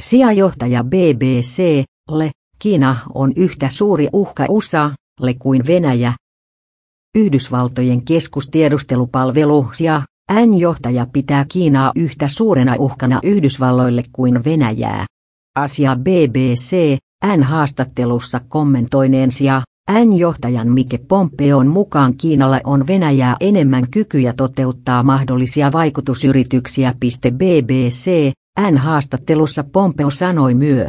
Sijajohtaja BBC-le Kiina on yhtä suuri uhka USAlle kuin Venäjä. Yhdysvaltojen keskustiedustelupalvelu ja N-johtaja pitää Kiinaa yhtä suurena uhkana Yhdysvalloille kuin Venäjää. Asia BBC, N-haastattelussa kommentoineen ja N-johtajan Mike Pompeon mukaan Kiinalla on Venäjää enemmän kykyjä toteuttaa mahdollisia vaikutusyrityksiä. BBC, N-haastattelussa Pompeo sanoi myö.